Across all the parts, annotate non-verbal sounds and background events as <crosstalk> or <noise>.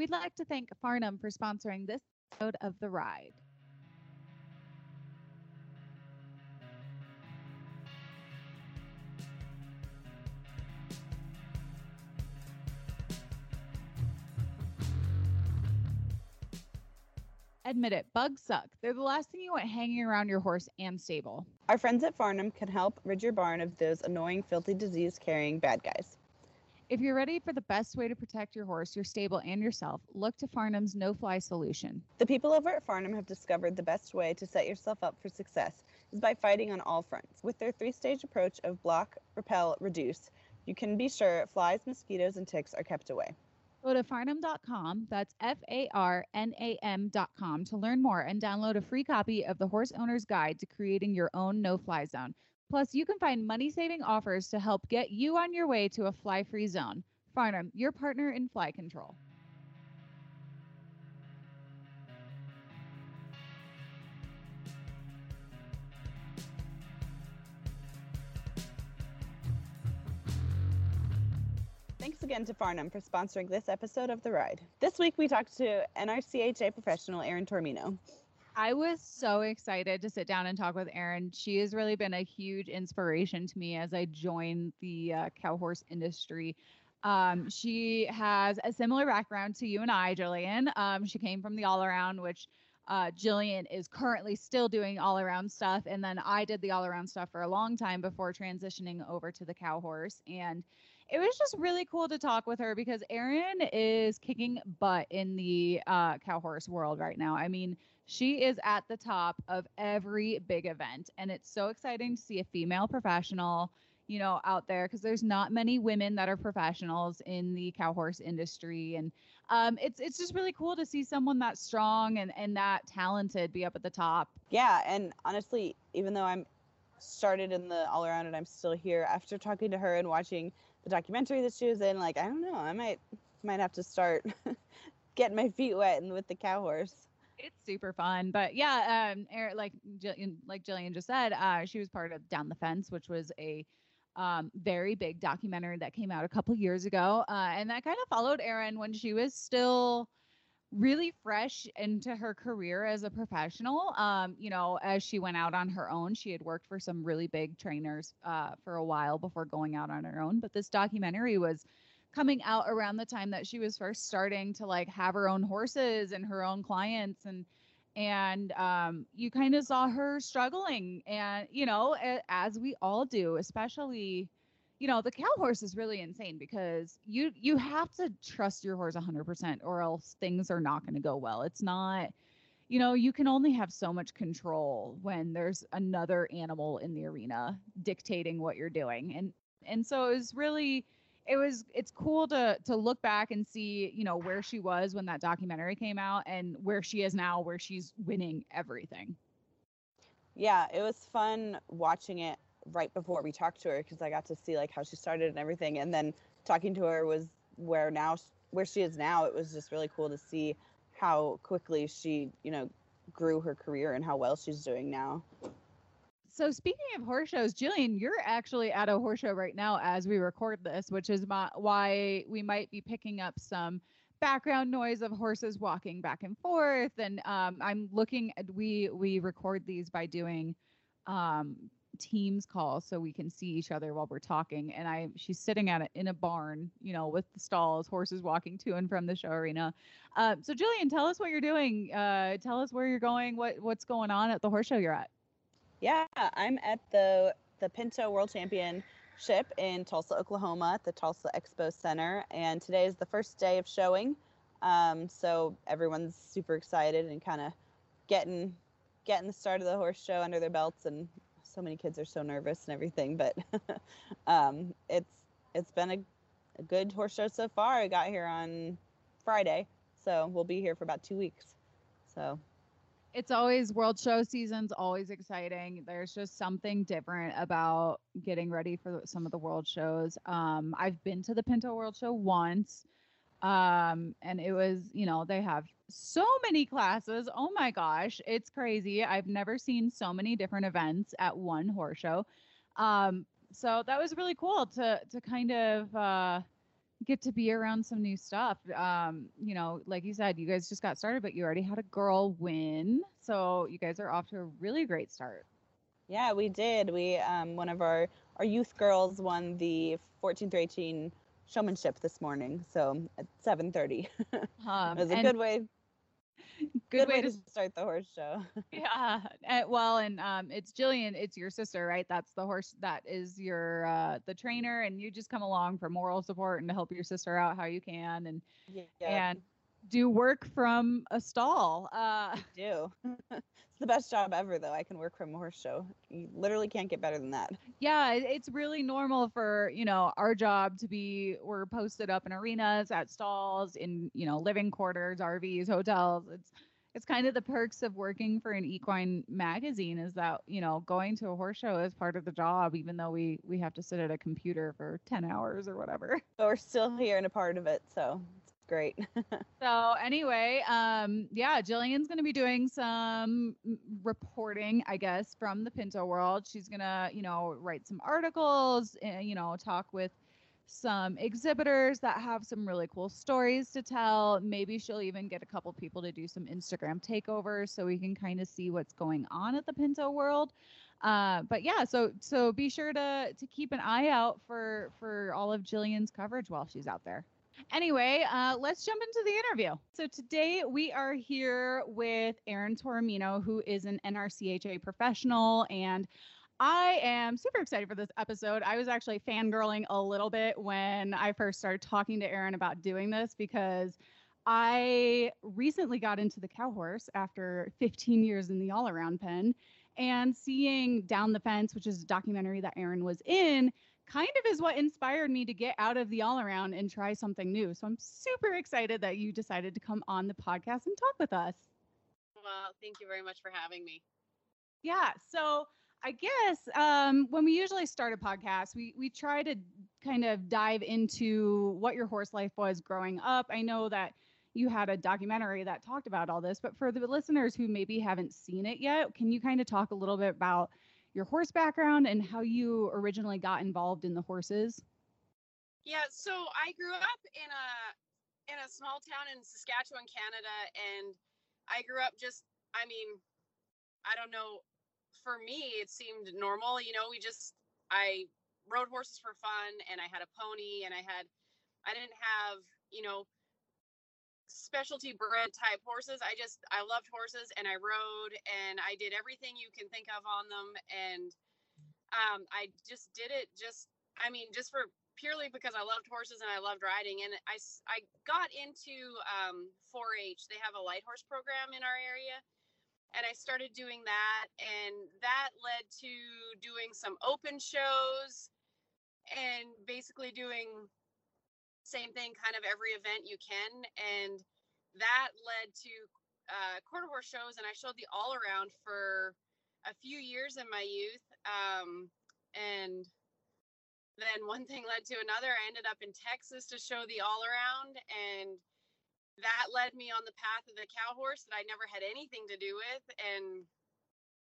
We'd like to thank Farnam for sponsoring this episode of The Ride. Admit it, bugs suck. They're the last thing you want hanging around your horse and stable. Our friends at Farnam can help rid your barn of those annoying, filthy, disease carrying bad guys. If you're ready for the best way to protect your horse, your stable, and yourself, look to Farnam's no fly solution. The people over at Farnham have discovered the best way to set yourself up for success is by fighting on all fronts. With their three stage approach of block, repel, reduce, you can be sure flies, mosquitoes, and ticks are kept away. Go to farnam.com, that's F A R N A M.com, to learn more and download a free copy of the Horse Owner's Guide to Creating Your Own No Fly Zone. Plus, you can find money saving offers to help get you on your way to a fly free zone. Farnam, your partner in fly control. Thanks again to Farnam for sponsoring this episode of The Ride. This week we talked to NRCHA professional Erin Taormino. I was so excited to sit down and talk with Erin. She has really been a huge inspiration to me as I joined the uh, cow horse industry. Um, she has a similar background to you and I, Jillian. Um, she came from the all around, which uh, Jillian is currently still doing all around stuff. And then I did the all around stuff for a long time before transitioning over to the cow horse. And it was just really cool to talk with her because Erin is kicking butt in the uh, cow horse world right now. I mean, she is at the top of every big event. And it's so exciting to see a female professional you know, out there because there's not many women that are professionals in the cow horse industry, and um, it's it's just really cool to see someone that strong and and that talented be up at the top. Yeah, and honestly, even though I'm started in the all around and I'm still here after talking to her and watching the documentary that she was in, like I don't know, I might might have to start <laughs> getting my feet wet and with the cow horse it's super fun. But yeah, um, like Jillian, like Jillian just said, uh, she was part of Down the Fence, which was a um, very big documentary that came out a couple years ago. Uh, and that kind of followed Erin when she was still really fresh into her career as a professional. Um, you know, as she went out on her own, she had worked for some really big trainers uh, for a while before going out on her own. But this documentary was coming out around the time that she was first starting to like have her own horses and her own clients and and um, you kind of saw her struggling and you know as we all do especially you know the cow horse is really insane because you you have to trust your horse 100% or else things are not going to go well. It's not you know you can only have so much control when there's another animal in the arena dictating what you're doing. And and so it was really it was it's cool to to look back and see you know where she was when that documentary came out and where she is now where she's winning everything. Yeah it was fun watching it right before we talked to her because i got to see like how she started and everything and then talking to her was where now where she is now it was just really cool to see how quickly she you know grew her career and how well she's doing now so speaking of horse shows, Jillian, you're actually at a horse show right now as we record this, which is my, why we might be picking up some background noise of horses walking back and forth. And um, I'm looking at we we record these by doing um, Teams call so we can see each other while we're talking. And I she's sitting at it in a barn, you know, with the stalls, horses walking to and from the show arena. Uh, so Jillian, tell us what you're doing. Uh, tell us where you're going. What what's going on at the horse show you're at. Yeah, I'm at the the Pinto World Championship in Tulsa, Oklahoma, at the Tulsa Expo Center, and today is the first day of showing. Um, so everyone's super excited and kind of getting getting the start of the horse show under their belts, and so many kids are so nervous and everything. But <laughs> um, it's it's been a, a good horse show so far. I got here on Friday, so we'll be here for about two weeks. So it's always world show season's always exciting there's just something different about getting ready for some of the world shows um, i've been to the pinto world show once um, and it was you know they have so many classes oh my gosh it's crazy i've never seen so many different events at one horse show um, so that was really cool to to kind of uh, get to be around some new stuff. Um, you know, like you said, you guys just got started, but you already had a girl win. So you guys are off to a really great start. Yeah, we did. We um, one of our our youth girls won the 14 through 18 showmanship this morning. So at 7:30. <laughs> Um, it was a good way good, way, way, to start the horse show. <laughs> yeah. Uh, well, and um, it's Jillian. It's your sister, right? That's the horse. That is your uh, the trainer, and you just come along for moral support and to help your sister out how you can, and yeah. and do work from a stall. Uh, I <laughs> do. <laughs> it's the best job ever, though. I can work from a horse show. You literally can't get better than that. Yeah, it's really normal for you know our job to be we're posted up in arenas, at stalls, in you know living quarters, RVs, hotels. It's it's kind of the perks of working for an equine magazine is that you know going to a horse show is part of the job even though we we have to sit at a computer for 10 hours or whatever but we're still here and a part of it so great. <laughs> so anyway, um, yeah, Jillian's going to be doing some reporting, I guess, from the Pinto world. She's going to, you know, write some articles, and, eh, you know, talk with some exhibitors that have some really cool stories to tell. Maybe she'll even get a couple people to do some Instagram takeovers so we can kind of see what's going on at the Pinto world. Uh, but yeah, so so be sure to to keep an eye out for for all of Jillian's coverage while she's out there. Anyway, uh, let's jump into the interview. So today we are here with Erin Taormino, who is an NRCHA professional and I am super excited for this episode. I was actually fangirling a little bit when I first started talking to Erin about doing this because I recently got into the cow horse after 15 years in the all around pen and seeing Down the Fence, which is a documentary that Erin was in, kind of is what inspired me to get out of the all around and try something new. So I'm super excited that you decided to come on the podcast and talk with us. Well, thank you very much for having me. Yeah. So I guess um, when we usually start a podcast, we we try to kind of dive into what your horse life was growing up. I know that you had a documentary that talked about all this, but for the listeners who maybe haven't seen it yet, can you kind of talk a little bit about your horse background and how you originally got involved in the horses? Yeah, so I grew up in a in a small town in Saskatchewan, Canada, and I grew up just I mean, I don't know, for me it seemed normal, you know, we just I rode horses for fun and I had a pony and I had I didn't have, you know, specialty bred type horses. I just I loved horses and I rode and I did everything you can think of on them and um, I just did it just I mean just for purely because I loved horses and I loved riding and I I got into um, 4-H. They have a light horse program in our area and I started doing that and that led to doing some open shows and basically doing same thing kind of every event you can and that led to uh, quarter horse shows and i showed the all around for a few years in my youth um, and then one thing led to another. I ended up in texas to show the all around and that led me on the path of the cow horse that i never had anything to do with and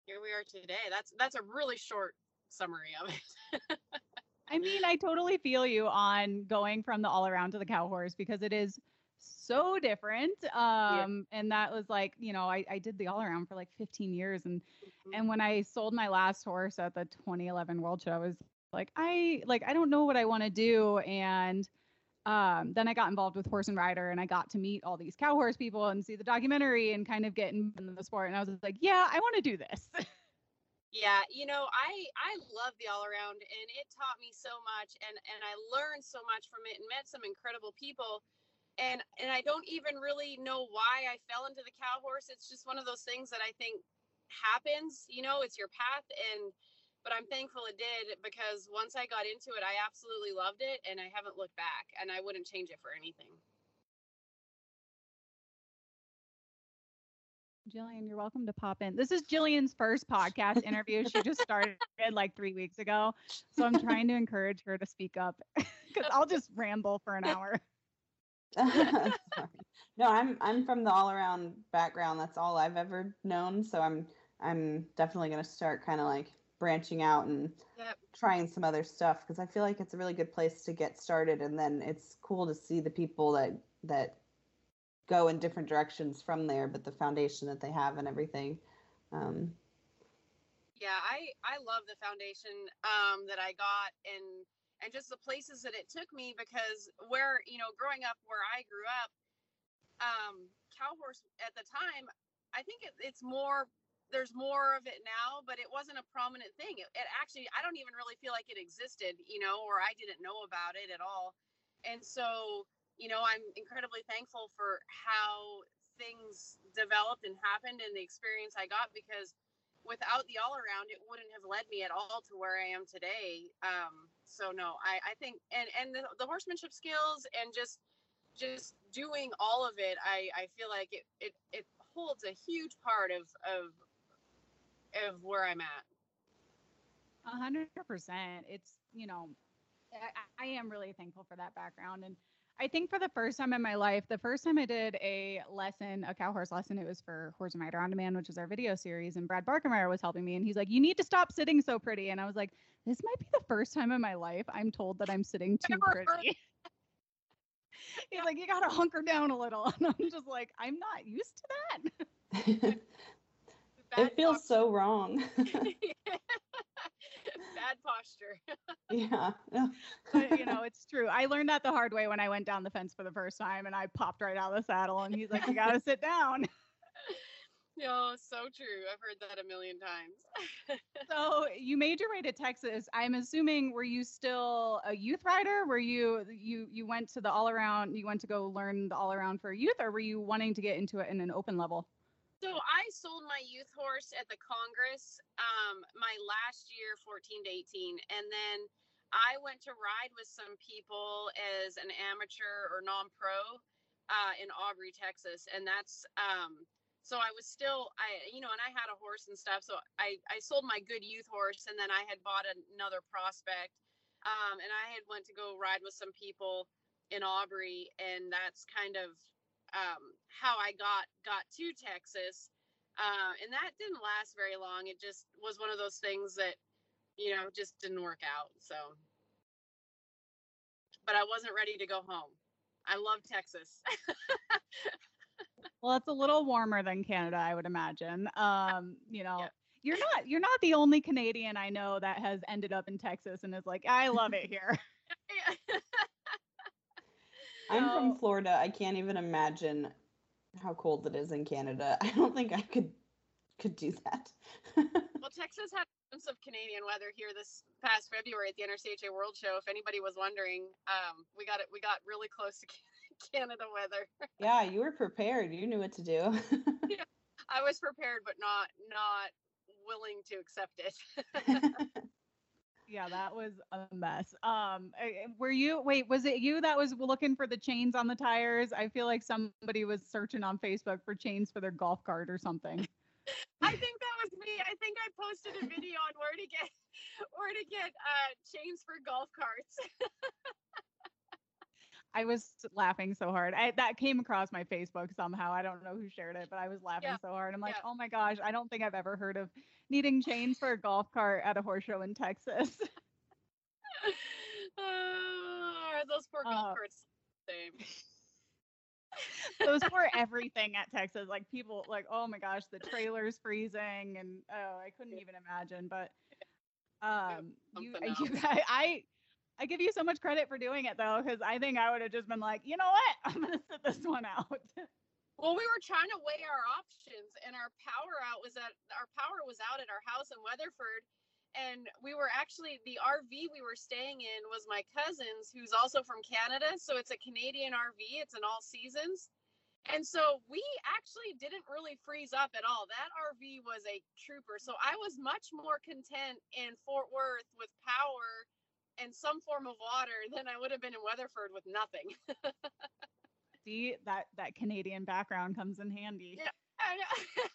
here we are today. That's that's a really short summary of it <laughs> I mean, I totally feel you on going from the all around to the cow horse because it is so different. Um, yeah. and that was like, you know, I, I did the all around for like 15 years. And, mm-hmm. and when I sold my last horse at the 2011 World Show, I was like, I like, I don't know what I want to do. And, um, then I got involved with Horse and Rider and I got to meet all these cow horse people and see the documentary and kind of get into the sport. And I was like, yeah, I want to do this. <laughs> Yeah, you know, I I love the all around and it taught me so much and and I learned so much from it and met some incredible people. And and I don't even really know why I fell into the cow horse. It's just one of those things that I think happens, you know, it's your path and but I'm thankful it did because once I got into it, I absolutely loved it and I haven't looked back and I wouldn't change it for anything. Jillian, you're welcome to pop in. This is Jillian's first podcast <laughs> interview. She just started like three weeks ago. So I'm trying to encourage her to speak up <laughs> because I'll just ramble for an hour. <laughs> no, I'm I'm from the all around background. That's all I've ever known. So I'm I'm definitely gonna start kind of like branching out and Yep. trying some other stuff because I feel like it's a really good place to get started, and then it's cool to see the people that that go in different directions from there, but the foundation that they have and everything. Um, yeah i i love the foundation um that i got and and just the places that it took me because where you know growing up where i grew up um cow horse at the time i think it, it's more there's more of it now but it wasn't a prominent thing it, it actually i don't even really feel like it existed you know or i didn't know about it at all and so you know i'm incredibly thankful for how things developed and happened and the experience i got because without the all around, it wouldn't have led me at all to where I am today. Um, so no, I, I think and and the, the horsemanship skills and just just doing all of it, I, I feel like it, it it holds a huge part of of of where I'm at. A hundred percent. It's you know, I, I am really thankful for that background, and I think for the first time in my life, the first time I did a lesson, a cow horse lesson, it was for Horse and Rider on Demand, which is our video series, and Brad Barkemeyer was helping me, and he's like, "You need to stop sitting so pretty," and I was like, "This might be the first time in my life I'm told that I'm sitting too pretty." <laughs> he's like, "You gotta hunker down a little," <laughs> and I'm just like, "I'm not used to that." <laughs> it feels so wrong. <laughs> bad posture. <laughs> yeah. but you know, <laughs> it's true. I learned that the hard way when I went down the fence for the first time and I popped right out of the saddle and he's like, You gotta sit down. No, so true. I've heard that a million times. So you made your way to Texas. I'm assuming were you still a youth rider? Were you you you went to the all around you went to go learn the all around for youth or were you wanting to get into it in an open level? So I sold my youth horse at the Congress um, my last year, 14 to 18, and then I went to ride with some people as an amateur or non-pro uh, in Aubrey, Texas, and that's um, so I was still I you know, and I had a horse and stuff, so I I sold my good youth horse, and then I had bought another prospect, um, and I had went to go ride with some people in Aubrey, and that's kind of um, how I got got to Texas, uh, and that didn't last very long. It just was one of those things that you know just didn't work out. So, but I wasn't ready to go home. I love Texas. Well, it's a little warmer than Canada, I would imagine. Um, you <laughs> know, Yeah. you're not you're not the only Canadian I know that has ended up in Texas and is like, I love it here. <laughs> I'm from Florida. I can't even imagine how cold it is in Canada. <laughs> I don't think I could could do that. <laughs> well, Texas had a glimpse of Canadian weather here this past February at the NRCHA World Show. If anybody was wondering, um, we got it. We got really close to <laughs> Canada weather. yeah, you were prepared. You knew what to do. yeah, I was prepared, but not not willing to accept it. Yeah, that was a mess. Um, were you wait? Was it you that was looking for the chains on the tires? I feel like somebody was searching on Facebook for chains for their golf cart or something. <laughs> I think that was me. I think I posted a video on where to get <laughs> where to get uh, chains for golf carts. <laughs> I was laughing so hard. I, that came across my Facebook somehow. I don't know who shared it, but I was laughing Yeah, so hard. I'm like, yeah. oh my gosh, I don't think I've ever heard of needing chains for a golf cart at a horse show in Texas. <laughs> oh, those poor golf Uh, carts. Same. <laughs> Those were <laughs> everything at Texas. Like people, like oh my gosh, the trailer's freezing, and oh, I couldn't even imagine. But um, you, something you, else. I, I, I give you so much credit for doing it though, because I think I would have just been like, you know what, <laughs> I'm gonna sit this one out. <laughs> Well, we were trying to weigh our options, and our power out was at our power was out at our house in Weatherford, and we were actually the RV we were staying in was my cousin's, who's also from Canada, so it's a Canadian RV. It's an all seasons, and so we actually didn't really freeze up at all. That RV was a trooper, so I was much more content in Fort Worth with power and some form of water than I would have been in Weatherford with nothing. <laughs> See that that Canadian background comes in handy. Yeah. I. <laughs>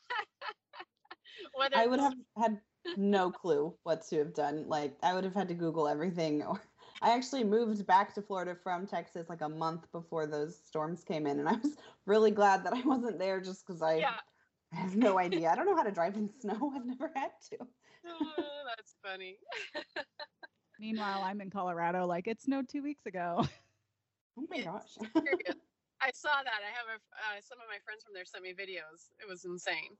Whether I would have had no clue what to have done. Like I would have had to Google everything. Or <laughs> I actually moved back to Florida from Texas like a month before those storms came in, and I was really glad that I wasn't there just because I, Yeah. I have no idea. I don't know how to drive in snow. I've never had to. oh, that's funny. Meanwhile, I'm in Colorado. Like it snowed two weeks ago. <laughs> Oh my gosh. <laughs> I saw that. I have a, uh, some of my friends from there sent me videos. It was insane.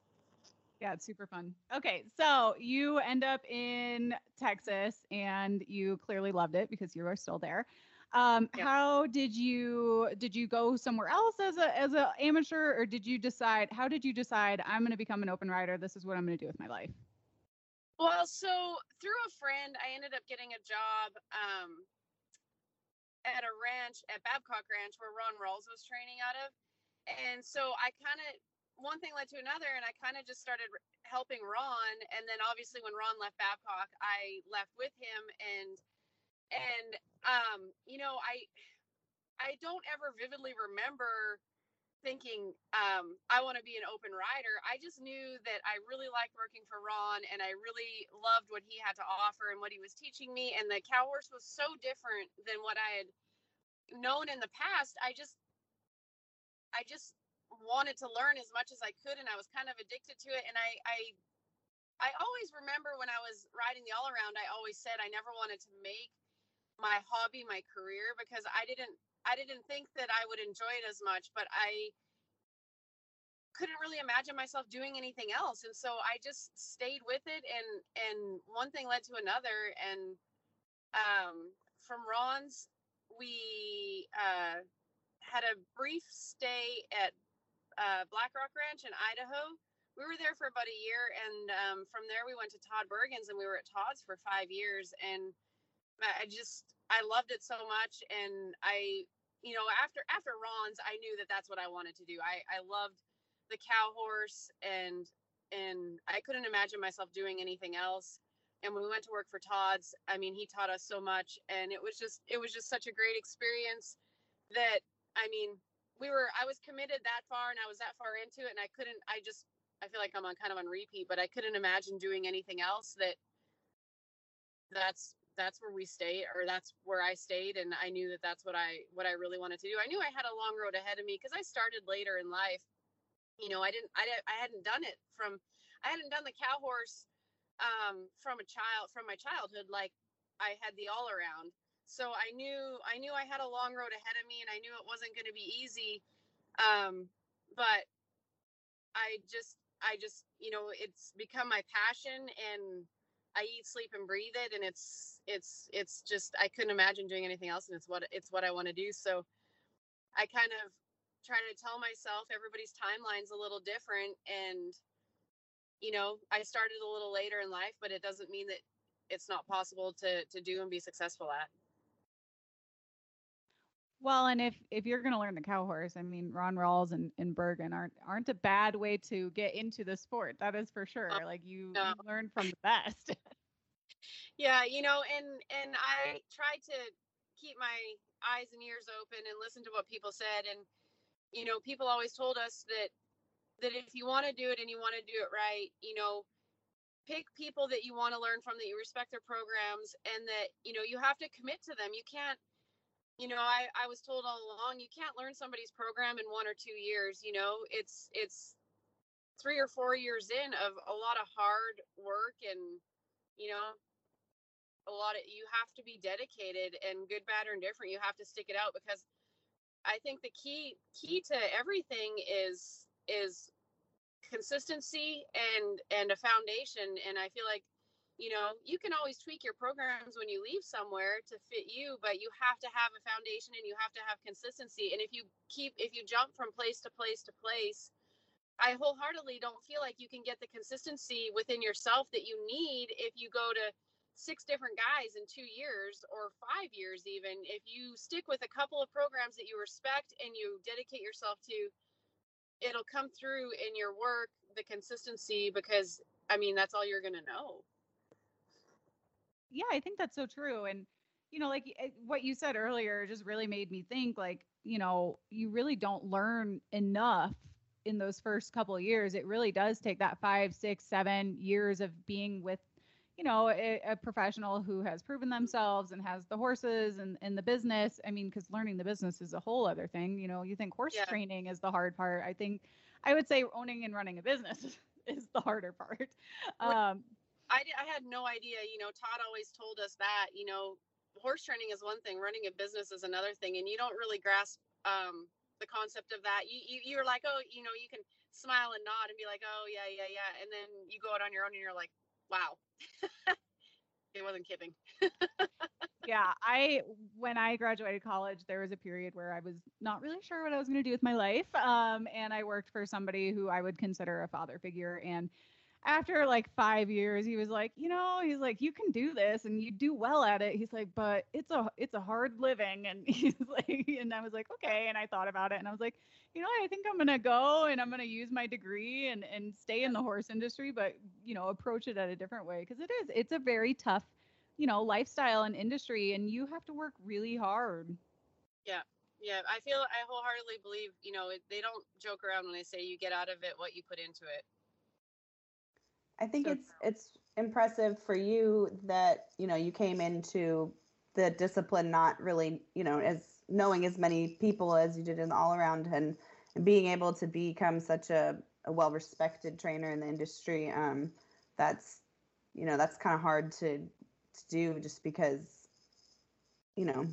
Yeah, it's super fun. Okay, so you end up in Texas and you clearly loved it because you are still there. Um, Yeah. How did you did you go somewhere else as a as an amateur or did you decide how did you decide I'm going to become an open rider? This is what I'm going to do with my life. Well, so through a friend, I ended up getting a job um, at a ranch at Babcock Ranch where Ron Rawls was training out of. And so I kind of, one thing led to another, and I kind of just started helping Ron. And then obviously when Ron left Babcock, I left with him. And, and, um, you know, I, I don't ever vividly remember thinking um, I want to be an open rider. I just knew that I really liked working for Ron and I really loved what he had to offer and what he was teaching me. And the cow horse was so different than what I had known in the past. I just, I just wanted to learn as much as I could, and I was kind of addicted to it. And I, I, I always remember when I was riding the all around, I always said I never wanted to make my hobby my career because I didn't I didn't think that I would enjoy it as much, but I couldn't really imagine myself doing anything else. And so I just stayed with it and and one thing led to another and um from Ron's we uh had a brief stay at uh, Black Rock Ranch in Idaho. We were there for about a year, and um, from there we went to Todd Bergen's, and we were at Todd's for five years. And I just I loved it so much, and I you know after after Ron's, I knew that that's what I wanted to do. I I loved the cow horse, and and I couldn't imagine myself doing anything else. And when we went to work for Todd's, I mean, he taught us so much, and it was just it was just such a great experience that I mean, we were I was committed that far and I was that far into it and I couldn't I just I feel like I'm on kind of on repeat, but I couldn't imagine doing anything else that that's that's where we stayed or that's where I stayed and I knew that that's what I what I really wanted to do. I knew I had a long road ahead of me because I started later in life. You know, I didn't I I hadn't done it from I hadn't done the cow horse um from a child from my childhood like I had the all around so i knew i knew i had a long road ahead of me and i knew it wasn't going to be easy um but i just i just you know it's become my passion and i eat sleep and breathe it and it's it's it's just i couldn't imagine doing anything else and it's what it's what i want to do so i kind of try to tell myself everybody's timeline's a little different and you know i started a little later in life but it doesn't mean that it's not possible to to do and be successful at Well, and if if you're going to learn the cow horse, I mean, Ron Rawls and, and Bergen aren't aren't a bad way to get into the sport. That is for sure. Oh, like you, no. you learn from the best. <laughs> yeah you know and and i tried to keep my eyes and ears open and listen to what people said and you know people always told us that that if you want to do it and you want to do it right you know pick people that you want to learn from that you respect their programs and that you know you have to commit to them. You can't you know i i was told all along you can't learn somebody's program in one or two years you know? It's it's three or four years in of a lot of hard work and you know a lot of you have to be dedicated and good bad or indifferent you have to stick it out because i think the key key to everything is is consistency and and a foundation. And i feel like you know you can always tweak your programs when you leave somewhere to fit you but you have to have a foundation and you have to have consistency. And if you keep if you jump from place to place to place i wholeheartedly don't feel like you can get the consistency within yourself that you need if you go to six different guys in two years or five years even if you stick with a couple of programs that you respect and you dedicate yourself to it'll come through in your work the consistency because i mean that's all you're going to know yeah, I think that's so true. And you know, like eh, what you said earlier just really made me think like, you know, you really don't learn enough in those first couple of years. It really does take that five, six, seven years of being with, you know, a, a professional who has proven themselves and has the horses and, and the business. I mean, because learning the business is a whole other thing. You know, you think horse Yeah. training is the hard part. I think I would say owning and running a business <laughs> is the harder part. Um, I, I had no idea. You know, Todd always told us that. You know, horse training is one thing, running a business is another thing, and you don't really grasp um, the concept of that. You, you you're like, oh, you know, you can smile and nod and be like, oh yeah, yeah, yeah, and then you go out on your own and you're like, wow. <laughs> it wasn't kidding. <laughs> yeah, I when I graduated college, there was a period where I was not really sure what I was going to do with my life, um, and I worked for somebody who I would consider a father figure, and after like five years, he was like, you know, he's like, you can do this and you do well at it. He's like, but it's a it's a hard living. And <laughs> he's like, and I was like, okay. And I thought about it and I was like, you know, I think I'm gonna go and I'm gonna use my degree and and stay in the horse industry, but you know, approach it at a different way because it is it's a very tough, you know, lifestyle and industry, and you have to work really hard. Yeah, yeah. I feel I wholeheartedly believe, you know, they don't joke around when they say you get out of it what you put into it. I think so it's it's impressive for you that you know you came into the discipline not really you know as knowing as many people as you did in the all around and, and being able to become such a, a well respected trainer in the industry um, that's you know that's kind of hard to to do just because you know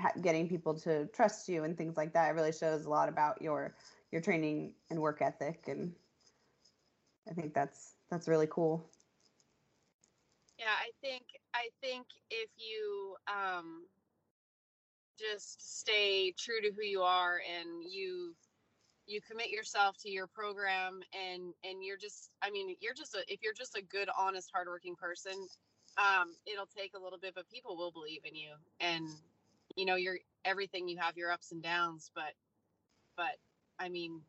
ha- getting people to trust you and things like that it really shows a lot about your your training and work ethic and i think that's that's really cool. Yeah, I think I think if you um, just stay true to who you are and you you commit yourself to your program and and you're just I mean you're just a if you're just a good honest hardworking person um, it'll take a little bit but people will believe in you and you know you're everything you have your ups and downs but but I mean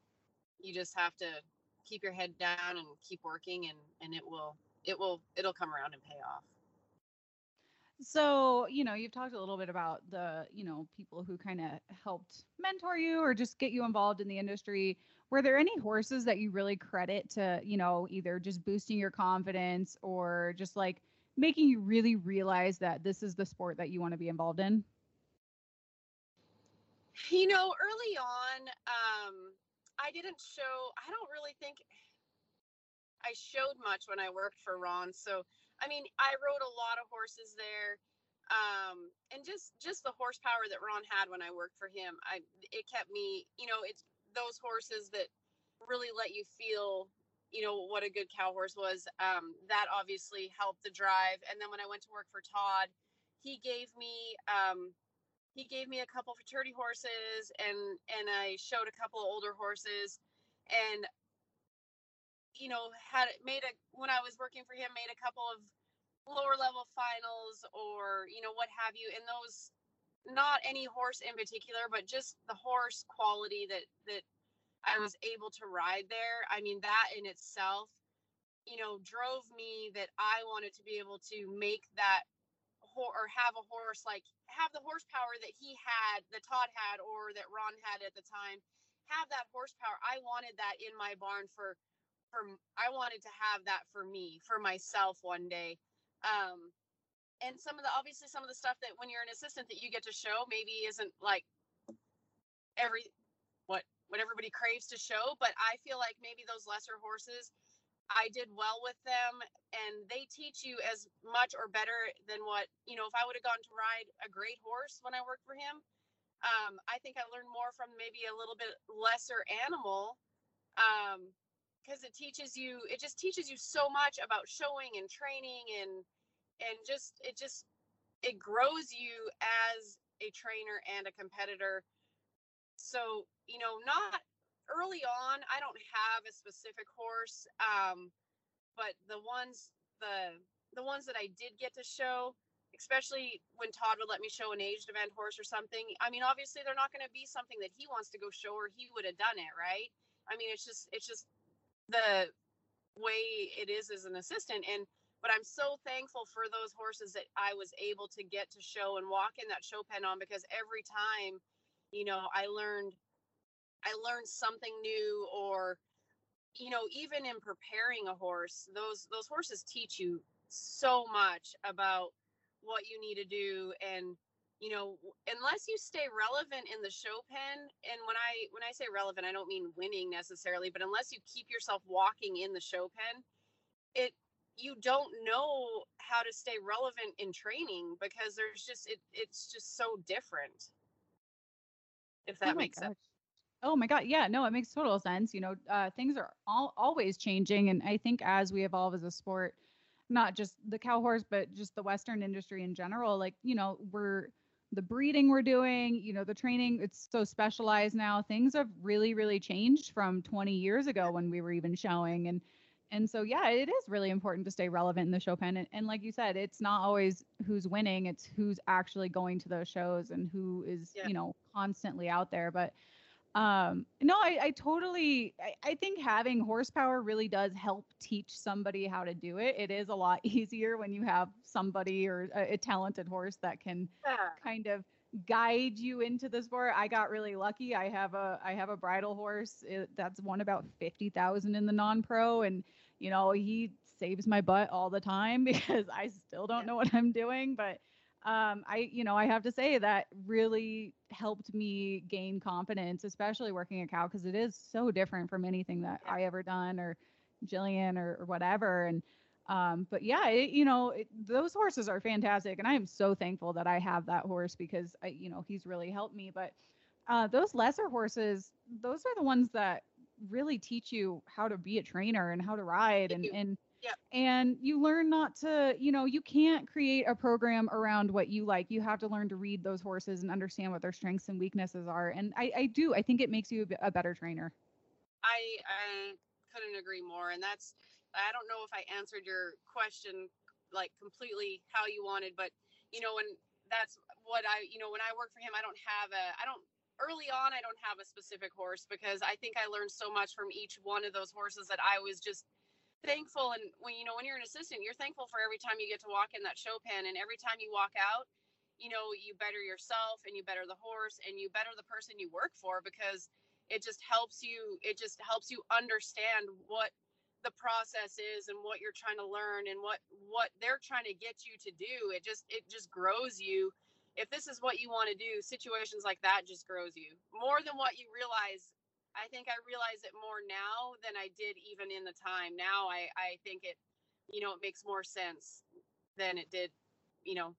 you just have to keep your head down and keep working and and it will it will it'll come around and pay off. So you know you've talked a little bit about the you know people who kind of helped mentor you or just get you involved in the industry. Were there any horses that you really credit to you know either just boosting your confidence or just like making you really realize that this is the sport that you want to be involved in? You know early on um I didn't show. I don't really think I showed much when I worked for Ron. So I mean, I rode a lot of horses there, um, and just just the horsepower that Ron had when I worked for him. I it kept me. You know, it's those horses that really let you feel. You know what a good cow horse was. Um, that obviously helped the drive. And then when I went to work for Todd, he gave me um, he gave me a couple futurity horses and and I showed a couple of older horses and you know had made a when I was working for him made a couple of lower level finals or you know what have you. And those not any horse in particular but just the horse quality that that I was able to ride there. I mean that in itself you know drove me that I wanted to be able to make that or have a horse like have the horsepower that he had, that Todd had, or that Ron had at the time. Have that horsepower. I wanted that in my barn for, for I wanted to have that for me, for myself one day. Um, and some of the obviously some of the stuff that when you're an assistant that you get to show maybe isn't like every what what everybody craves to show, but I feel like maybe those lesser horses I did well with them and they teach you as much or better than what, you know, if I would have gone to ride a great horse when I worked for him, um, I think I learned more from maybe a little bit lesser animal. Um, because it teaches you it just teaches you so much about showing and training and and just it just it grows you as a trainer and a competitor so you know not early on, I don't have a specific horse, um, but the ones the the ones that I did get to show, especially when Todd would let me show an aged event horse or something. I mean, obviously they're not going to be something that he wants to go show or he would have done it, right? I mean, it's just it's just the way it is as an assistant and but I'm so thankful for those horses that I was able to get to show and walk in that show pen on because every time, you know, I learned I learned something new or you know even in preparing a horse those those horses teach you so much about what you need to do and you know unless you stay relevant in the show pen and when i when i say relevant i don't mean winning necessarily but unless you keep yourself walking in the show pen it you don't know how to stay relevant in training because there's just it it's just so different if oh that Oh makes sense gosh. Oh my god, yeah, no, it makes total sense. You know, uh, things are all always changing, and I think as we evolve as a sport, not just the cow horse, but just the Western industry in general, like you know, we're the breeding we're doing, you know, the training, it's so specialized now. Things have really, really changed from 20 years ago when we were even showing, and and so yeah, it is really important to stay relevant in the show pen. And, and like you said, it's not always who's winning; it's who's actually going to those shows and who is Yeah. you know constantly out there. But um, no, I, I totally, I, I think having horsepower really does help teach somebody how to do it. It is a lot <laughs> easier when you have somebody or a, a talented horse that can yeah kind of guide you into the sport. I got really lucky. I have a I have a bridle horse it, that's won about 50,000 in the non-pro and you know, he saves my butt all the time <laughs> because I still don't Yeah. know what I'm doing, but um I you know, I have to say that really helped me gain confidence, especially working a cow because it is so different from anything that Yeah. I ever done or Jillian or, or whatever and um but yeah it, you know it, those horses are fantastic and i am so thankful that i have that horse because i you know he's really helped me but uh those lesser horses those are the ones that really teach you how to be a trainer and how to ride and do. and Yep. and you learn not to you know you can't create a program around what you like. You have to learn to read those horses and understand what their strengths and weaknesses are. And i i do i think it makes you a better trainer. I I couldn't agree more, and that's I don't know if I answered your question like completely how you wanted, but you know when that's what I you know when I work for him, I don't have a I don't early on I don't have a specific horse because I think I learned so much from each one of those horses that I was just thankful and when you know when you're an assistant you're thankful for every time you get to walk in that show pen and every time you walk out you know you better yourself and you better the horse and you better the person you work for because it just helps you it just helps you understand what the process is and what you're trying to learn and what what they're trying to get you to do. It just it just grows you. If this is what you want to do situations like that just grows you. More than what you realize i think i realize it more now than i did even in the time. Now i i think it you know it makes more sense than it did you know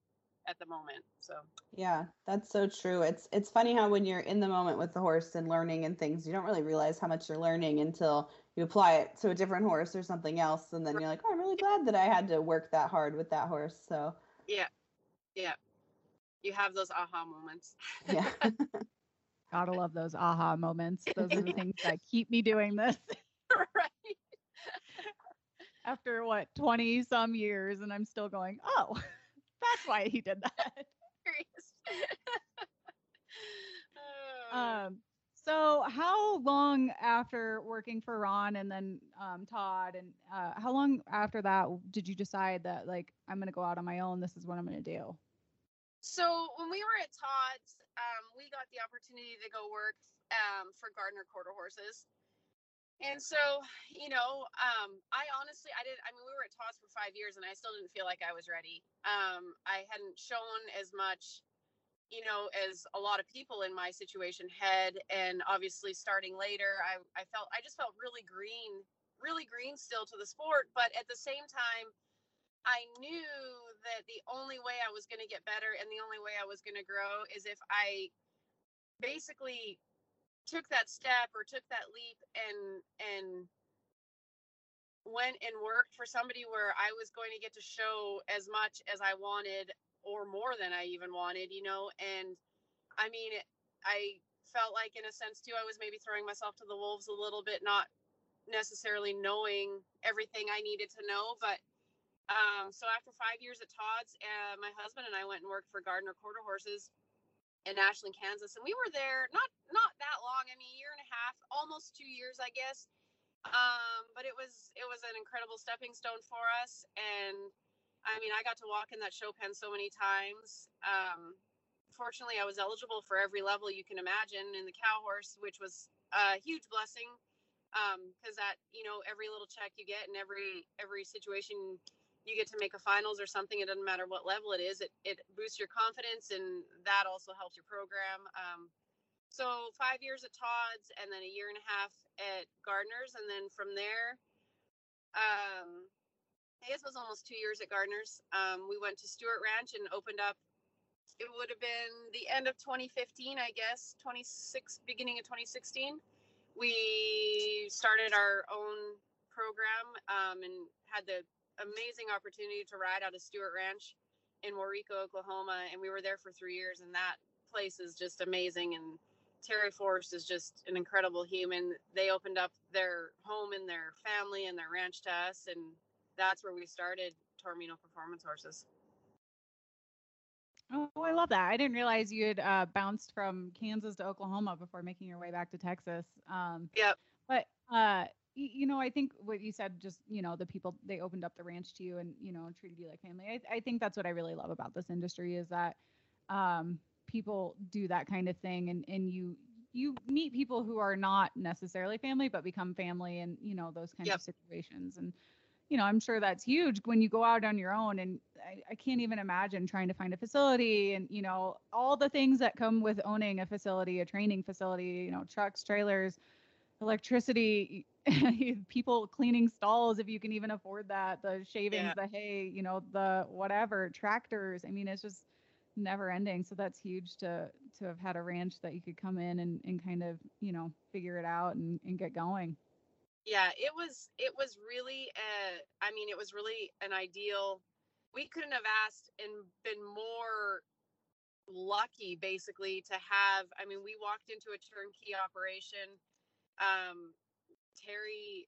at the moment so. Yeah, that's so true. It's it's funny how when you're in the moment with the horse and learning and things, you don't really realize how much you're learning until you apply it to a different horse or something else, and then you're like, oh, I'm really glad that I had to work that hard with that horse. So. Yeah yeah. You have those aha moments. Yeah, <laughs> <laughs> gotta love those aha moments those are the <laughs> things that keep me doing this <laughs> right after what 20 some years and i'm still going oh <laughs> that's why he did that. Oh. um so how long after working for ron and then um, todd and uh, how long after that did you decide that like i'm gonna go out on my own this is what i'm gonna do so when we were at Todd's, um, we got the opportunity to go work um, for Gardner Quarter Horses. And so, you know, um, I honestly, I didn't, I mean, we were at Todd's for five years and I still didn't feel like I was ready. Um, I hadn't shown as much, you know, as a lot of people in my situation had. And obviously starting later, I, I felt, I just felt really green, really green still to the sport. But at the same time, I knew that the only way I was going to get better and the only way I was going to grow is if I basically took that step or took that leap and and went and worked for somebody where I was going to get to show as much as I wanted or more than I even wanted, you know, and I mean I felt like in a sense too I was maybe throwing myself to the wolves a little bit not necessarily knowing everything I needed to know, but um, so after five years at Todd's, uh, my husband and I went and worked for Gardner Quarter Horses in Ashland, Kansas, and we were there not not that long. I mean, a year and a half, almost two years, I guess. Um, but it was it was an incredible stepping stone for us, and I mean, I got to walk in that show pen so many times. Um, fortunately, I was eligible for every level you can imagine in the cow horse, which was a huge blessing because that you know every little check you get and every every situation you get to make a finals or something it doesn't matter what level it is it, it boosts your confidence and that also helps your program um, so five years at todd's and then a year and a half at gardner's and then from there um, Hayes was almost two years at Gardner's. Um, we went to Stewart Ranch and opened up. It would have been the end of 2015, I guess, 26 beginning of 2016. We started our own program um, and had the amazing opportunity to ride out of Stewart Ranch in Waurika, Oklahoma, and we were there for three years. And that place is just amazing. And Terry Forrest is just an incredible human. They opened up their home and their family and their ranch to us, and that's where we started Taormino Performance Horses. Oh, I love that. I didn't realize you had uh, bounced from Kansas to Oklahoma before making your way back to Texas. Um, Yep. But uh, you know, I think what you said, just you know, the people they opened up the ranch to you and you know treated you like family. I, I think that's what I really love about this industry is that um, people do that kind of thing, and and you you meet people who are not necessarily family but become family, and you know those kinds Yep. of situations and you know, I'm sure that's huge when you go out on your own. And I, I can't even imagine trying to find a facility and, you know, all the things that come with owning a facility, a training facility, you know, trucks, trailers, electricity, <laughs> people cleaning stalls, if you can even afford that, the shavings, Yeah. the hay, you know, the whatever, tractors. I mean, it's just never ending. So that's huge to to have had a ranch that you could come in and, and kind of, you know, figure it out and, and get going. Yeah, it was it was really uh I mean it was really an ideal we couldn't have asked and been more lucky basically to have I mean we walked into a turnkey operation um Terry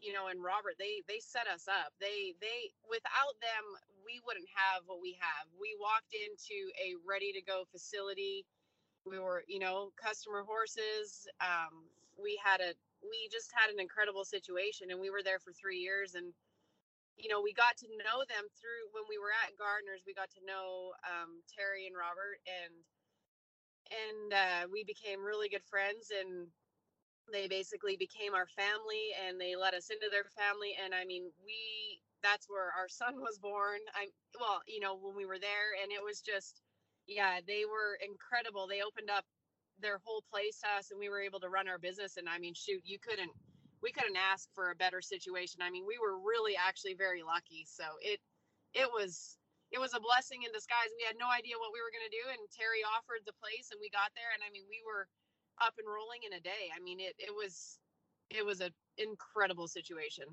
you know and Robert they they set us up. They they without them we wouldn't have what we have. We walked into a ready to go facility. We were you know customer horses. Um we had a we just had an incredible situation and we were there for three years and you know we got to know them through when we were at gardner's we got to know um, terry and robert and and uh, we became really good friends and they basically became our family and they let us into their family and i mean we that's where our son was born i well you know when we were there and it was just yeah they were incredible they opened up their whole place to us and we were able to run our business and i mean shoot you couldn't we couldn't ask for a better situation i mean we were really actually very lucky so it it was it was a blessing in disguise we had no idea what we were going to do and terry offered the place and we got there and i mean we were up and rolling in a day i mean it it was it was an incredible situation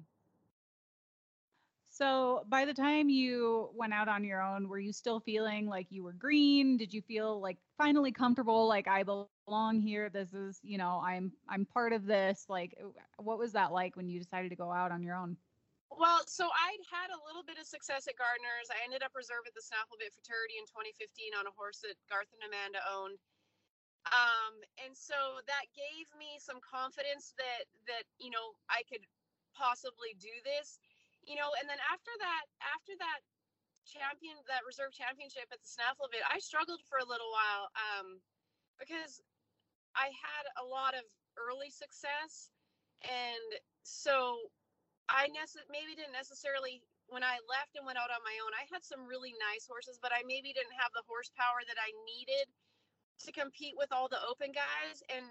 So by the time you went out on your own, were you still feeling like you were green? Did you feel like finally comfortable, like I belong here? This is, you know, I'm I'm part of this. Like, what was that like when you decided to go out on your own? Well, so I'd had a little bit of success at Gardner's. I ended up reserve at the Snafflebit Futurity in 2015 on a horse that Garth and Amanda owned. Um, and so that gave me some confidence that that you know I could possibly do this. You know, and then after that, after that champion, that reserve championship at the Snafflebit, I struggled for a little while um, because I had a lot of early success, and so I maybe didn't necessarily when I left and went out on my own. I had some really nice horses, but I maybe didn't have the horsepower that I needed to compete with all the open guys. And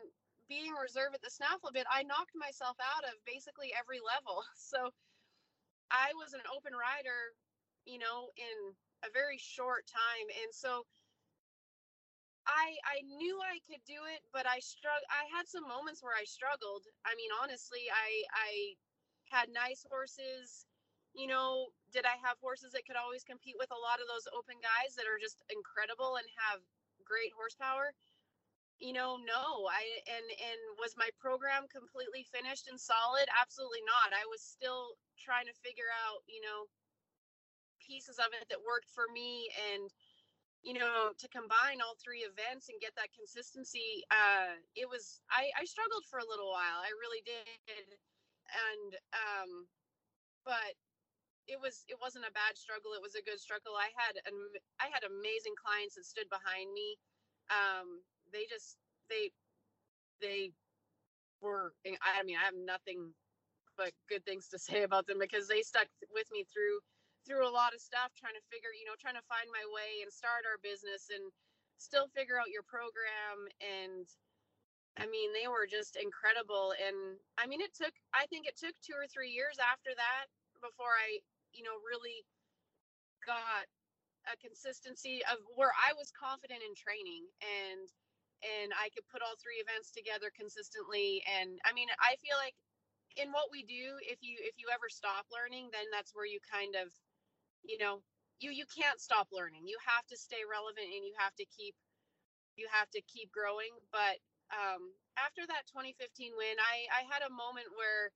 being reserve at the snaffle bit, I knocked myself out of basically every level. <laughs> So I was an open rider, you know, in a very short time, and so. I, I knew I could do it, but I strugg I had some moments where I struggled. I mean, honestly, I I had nice horses. You know, did I have horses that could always compete with a lot of those open guys that are just incredible and have great horsepower? You know, no. I and and was my program completely finished and solid? Absolutely not. I was still trying to figure out, you know, pieces of it that worked for me and you know to combine all three events and get that consistency uh it was i i struggled for a little while i really did and um but it was it wasn't a bad struggle it was a good struggle. I had an i had amazing clients that stood behind me. Um they just they they were i mean i have nothing but good things to <laughs> say about them because they stuck with me through through a lot of stuff trying to figure you know trying to find my way and start our business and still figure out your program. And i mean they were just incredible. And i mean it took i think it took two or three years after that before i you know, really got a consistency of where I was confident in training and and I could put all three events together consistently. And I mean I feel like in what we do if you if you ever stop learning then that's where you kind of you know you you can't stop learning. You have to stay relevant and you have to keep you have to keep growing. But um after that 2015 win I I had a moment where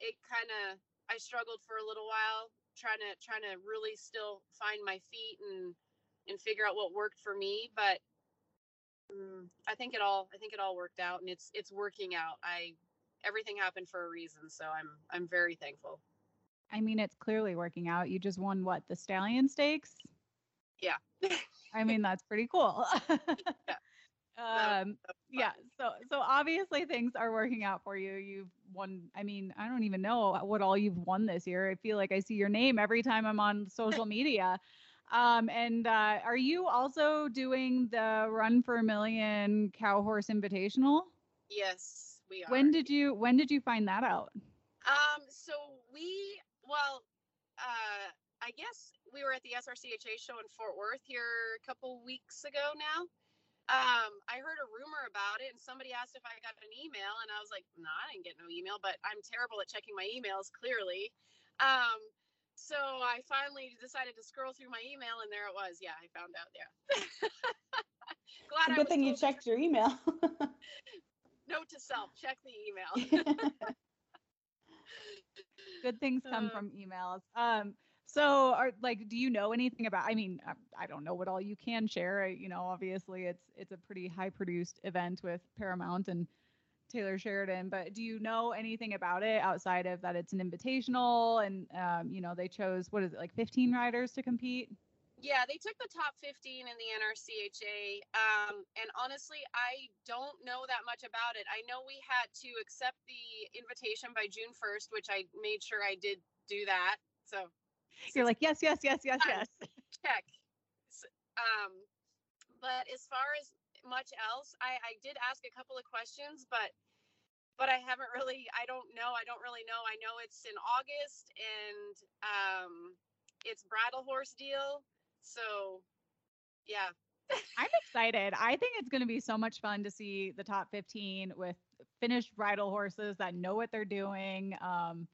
it kind of I struggled for a little while trying to trying to really still find my feet and and figure out what worked for me but um, i think it all i think it all worked out and it's it's working out i everything happened for a reason so i'm i'm very thankful I mean, it's clearly working out. You just won what the Stallion Stakes. yeah I mean, that's pretty cool. <laughs> That- um, yeah. So, so obviously things are working out for you. You've won. I mean, I don't even know what all you've won this year. I feel like I see your name every time I'm on social media. Um, and uh, are you also doing the Run for a Million Cow Horse Invitational? yes we are When did you When did you find that out? Um, so we, well, uh, I guess we were at the SRCHA show in Fort Worth here a couple weeks ago now. Um, I heard a rumor about it and somebody asked if I got an email and I was like, no, nah, I didn't get no email, but I'm terrible at checking my emails clearly. Um, so I finally decided to scroll through my email and there it was. Yeah, I found out. Yeah. <laughs> Glad I Good was thing you told to checked your email. <laughs> Note to self, check the email. <laughs> Good things come Uh. from emails. Um, so are like, do you know anything about? I mean, I, I don't know what all you can share. I, you know, obviously it's it's a pretty high produced event with Paramount and Taylor Sheridan. But do you know anything about it outside of that it's an invitational and um, you know they chose what is it like 15 riders to compete? Yeah, they took the top 15 in the NRCHA. Um, and honestly, I don't know that much about it. I know we had to accept the invitation by June 1st, which I made sure I did do that. So You're like yes, yes, yes, yes, yes. check. Um, but as far as much else, I, I did ask a couple of questions, but but I haven't really. I don't know. I don't really know. I know it's in August and um, it's bridle horse deal. So yeah, <laughs> I'm excited. I think it's going to be so much fun to see the top 15 with finished bridle horses that know what they're doing. Um,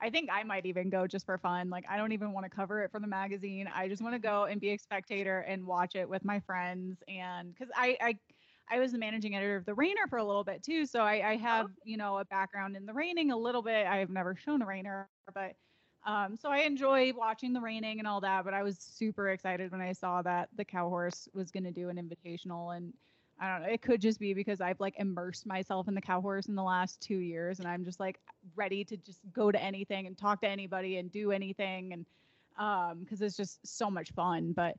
I think I might even go just for fun. Like, I don't even want to cover it for the magazine. I just want to go and be a spectator and watch it with my friends. And because I, I, I was the managing editor of the Reiner for a little bit too, so I, I have you know a background in the reining a little bit. I have never shown a reiner, but um, so I enjoy watching the reining and all that, but I was super excited when I saw that the cow horse was going to do an invitational. And I don't know, it could just be because I've like immersed myself in the cow horse in the last two years and I'm just like ready to just go to anything and talk to anybody and do anything. And um, because it's just so much fun. But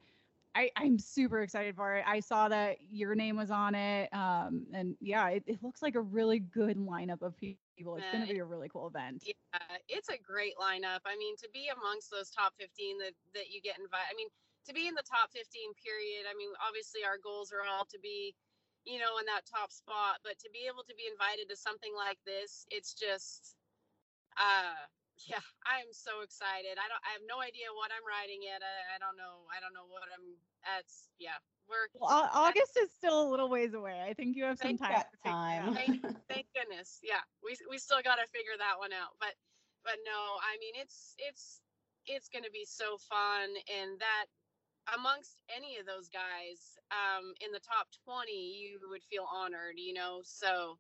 I, I'm super excited for it. I saw that your name was on it. Um, and yeah, it, it looks like a really good lineup of people. It's going to be a really cool event. yeah, it's a great lineup. I mean, to be amongst those top 15 that that you get invited. I mean, to be in the top 15 period. I mean, obviously our goals are all to be, you know, in that top spot, but to be able to be invited to something like this, it's just uh yeah, I am so excited. I don't I have no idea what I'm riding yet. I, I don't know. I don't know what I'm that's yeah. We're Well, Au- August is still a little ways away. I think you have some time. Time. thank, <laughs> thank goodness. Yeah, we we still got to figure that one out. But but no, I mean it's it's it's going to be so fun, and that amongst any of those guys um, in the top twenty, you would feel honored. You know, so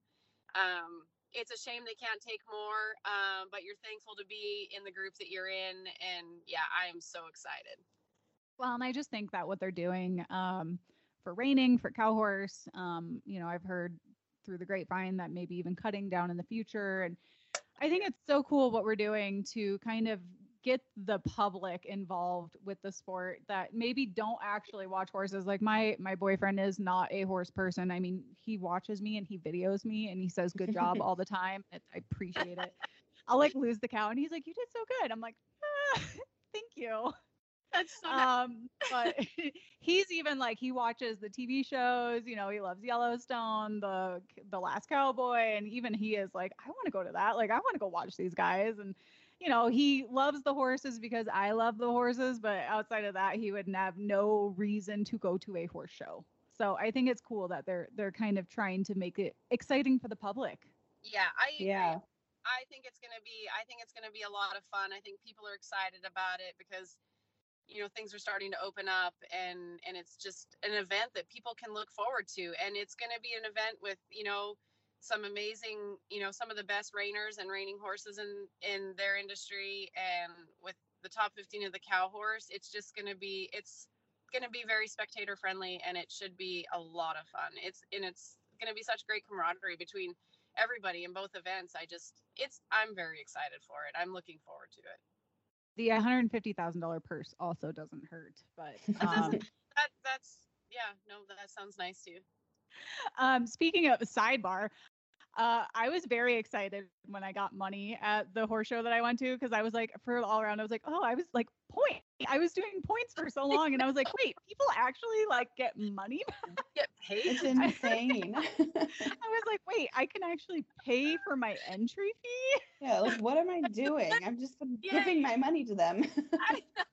um, it's a shame they can't take more, um, but you're thankful to be in the group that you're in, and yeah, I am so excited. Well, and I just think that what they're doing um, for reining, for cow horse, um, you know, I've heard through the grapevine that maybe even cutting down in the future. And I think it's so cool what we're doing to kind of get the public involved with the sport that maybe don't actually watch horses. Like my my boyfriend is not a horse person. I mean, he watches me and he videos me and he says good job all the time. I appreciate it. I'll like lose the cow and he's like, "You did so good." I'm like, ah, <laughs> "Thank you." That's so um but <laughs> he's even like he watches the tv shows you know he loves yellowstone the the last cowboy and even he is like i want to go to that like i want to go watch these guys and you know, he loves the horses because I love the horses, but outside of that, he would have no reason to go to a horse show. So I think it's cool that they're they're kind of trying to make it exciting for the public. Yeah, I. Yeah. I think it's gonna be I think it's gonna be a lot of fun. I think people are excited about it because you know things are starting to open up and and it's just an event that people can look forward to and it's gonna be an event with you know some amazing you know some of the best reiners and reining horses in in their industry and with the top 15 of the cow horse it's just gonna be it's gonna be very spectator friendly and it should be a lot of fun it's and it's gonna be such great camaraderie between everybody in both events. I just it's I'm very excited for it. I'm looking forward to it. The $150,000 purse also doesn't hurt, but <laughs> That um, doesn't that that's yeah, no, that sounds nice too. Um, speaking of sidebar, uh, I was very excited when I got money at the horse show that I went to because I was like, for all around, I was like, oh, I was like point. I was doing points for so long, and I was like, wait, people actually like get money. <laughs> Get paid. It's <laughs> insane. <laughs> I was like, wait, I can actually pay for my entry fee. yeah, like what am I doing? I've just been Yeah, giving my money to them. I. I know.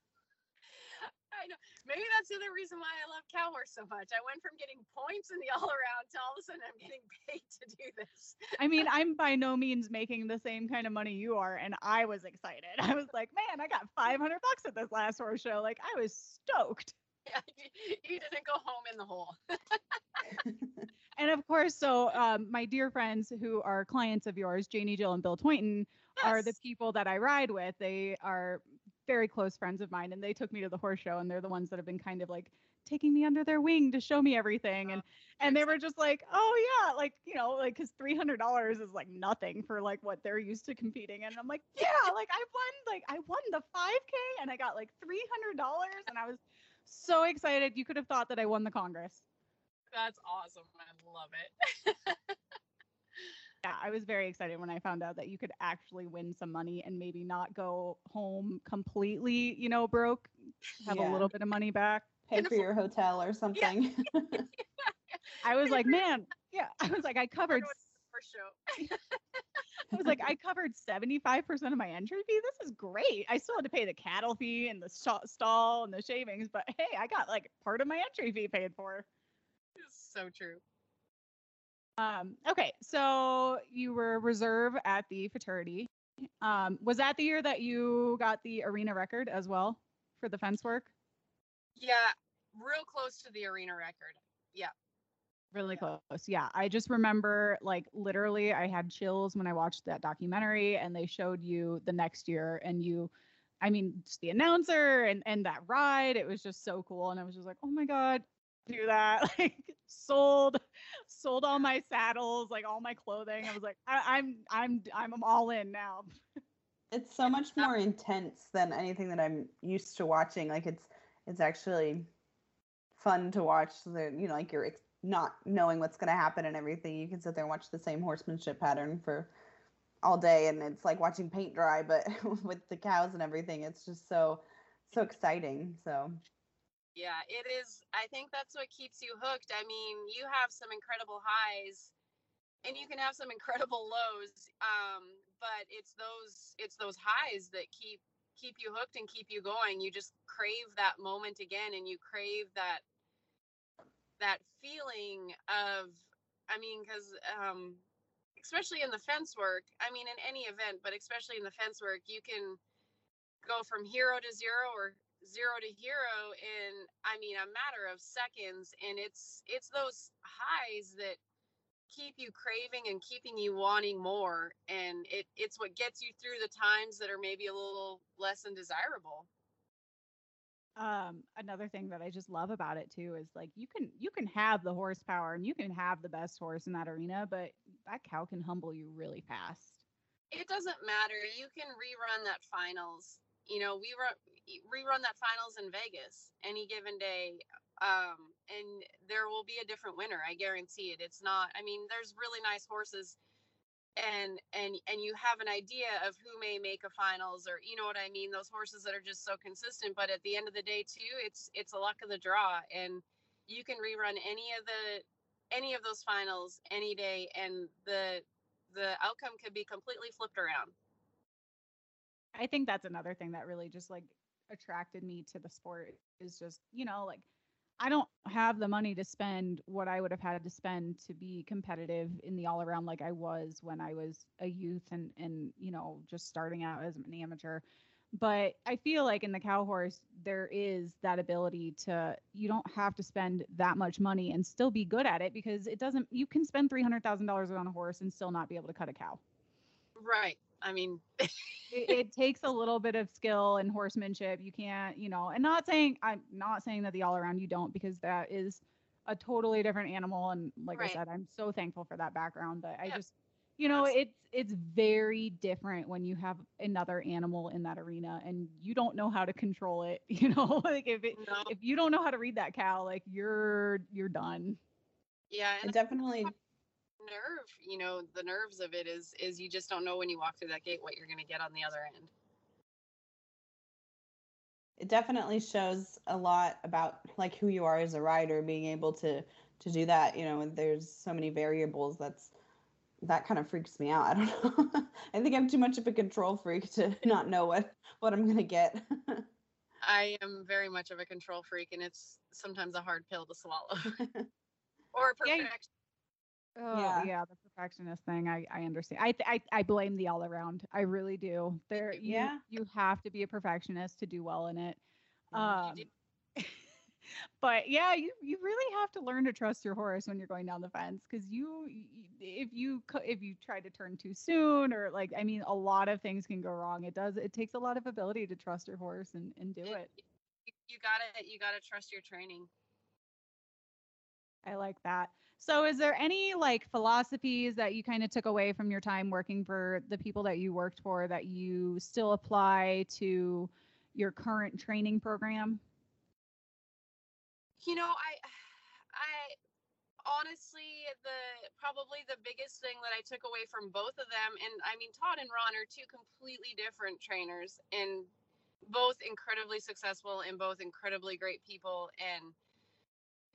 Maybe that's the other reason why I love cow horse so much. I went from getting points in the all around to all of a sudden I'm getting paid to do this. I mean, I'm by no means making the same kind of money you are, and I was excited. I was like, man, I got 500 bucks at this last horse show. Like, I was stoked. Yeah, <laughs> you, didn't go home in the hole. <laughs> And of course, so um, my dear friends who are clients of yours, Janie Jill and Bill Toynton, are the people that I ride with. They are very close friends of mine, and they took me to the horse show, and they're the ones that have been kind of like taking me under their wing to show me everything. Oh, and and they were just like, oh yeah, like you know, like because three hundred dollars is like nothing for like what they're used to competing. And I'm like, yeah, like I won, like I won the five k, and I got like three hundred dollars, and I was so excited. You could have thought that I won the Congress. That's awesome. I love it. <laughs> Yeah, I was very excited when I found out that you could actually win some money and maybe not go home completely, you know, broke, have a little bit of money back. Pay for your hotel or something. <laughs> <laughs> I was like, man, yeah, I was like, I covered, First show. <laughs> I was like, I covered 75% of my entry fee. This is great. I still had to pay the cattle fee and the sh- stall and the shavings, but hey, I got like part of my entry fee paid for. It's so true. Um, okay, so you were reserve at the futurity. Um, was that the year that you got the arena record as well for the fence work? Yeah, real close to the arena record. Yeah. Really close. Yeah. I just remember like literally I had chills when I watched that documentary and they showed you the next year and you I mean just the announcer and and that ride it was just so cool and I was just like, "Oh my god, do that." <laughs> Like sold sold all my saddles, like all my clothing. I was like, I, I'm I'm I'm all in now. it's so much more intense than anything that I'm used to watching. Like it's it's actually fun to watch. The you know like you're ex- not knowing what's going to happen and everything. You can sit there and watch the same horsemanship pattern for all day, and it's like watching paint dry, but <laughs> with the cows and everything. It's just so so exciting. So Yeah, it is. I think that's what keeps you hooked. I mean, you have some incredible highs and you can have some incredible lows. Um, but it's those it's those highs that keep keep you hooked and keep you going. You just crave that moment again and you crave that that feeling of I mean, because um especially in the fence work, I mean in any event, but especially in the fence work, you can go from hero to zero or zero to hero in i mean a matter of seconds and it's it's those highs that keep you craving and keeping you wanting more and it it's what gets you through the times that are maybe a little less than desirable um another thing that i just love about it too is like you can you can have the horsepower and you can have the best horse in that arena but that cow can humble you really fast. It doesn't matter. You can rerun that finals. You know we run rerun that finals in vegas any given day um and there will be a different winner i guarantee it. It's not i mean there's really nice horses and and and you have an idea of who may make a finals or you know what i mean? Those horses that are just so consistent but at the end of the day too it's it's a luck of the draw and you can rerun any of the any of those finals any day and the the outcome could be completely flipped around. I think that's another thing that really just like attracted me to the sport is just, you know, like I don't have the money to spend what I would have had to spend to be competitive in the all around like I was when I was a youth and and you know just starting out as an amateur. But I feel like in the cow horse there is that ability to you don't have to spend that much money and still be good at it because it doesn't you can spend three hundred thousand dollars on a horse and still not be able to cut a cow. Right. I mean, <laughs> it, it, takes a little bit of skill and horsemanship. You can't, you know, and not saying I'm not saying that the all around you don't because that is a totally different animal. And like right. I said, I'm so thankful for that background. But I just, you know, it's it's very different when you have another animal in that arena and you don't know how to control it. <laughs> You know, like if it no. if you don't know how to read that cow, like you're you're done. Yeah, and definitely nerve you know the nerves of it is is you just don't know when you walk through that gate what you're going to get on the other end. It definitely shows a lot about like who you are as a rider being able to to do that you know and there's so many variables that's that kind of freaks me out. <laughs> I don't know. I think i'm too much of a control freak to <laughs> not know what what i'm going to get. <laughs> I am very much of a control freak and it's sometimes a hard pill to swallow. Or perfection Oh yeah. yeah, the perfectionist thing. I I understand. I I I blame the all around. I really do. There you yeah. you have to be a perfectionist to do well in it. Um <laughs> but yeah, you you really have to learn to trust your horse when you're going down the fence cuz you if you if you try to turn too soon or like I mean a lot of things can go wrong. It does it takes a lot of ability to trust your horse and and do it. You got to you got to trust your training. I like that. So, is there any like philosophies that you kind of took away from your time working for the people that you worked for that you still apply to your current training program? You know, I, I honestly, the probably the biggest thing that I took away from both of them, and I mean, Todd and Ron are two completely different trainers, and both incredibly successful and both incredibly great people, and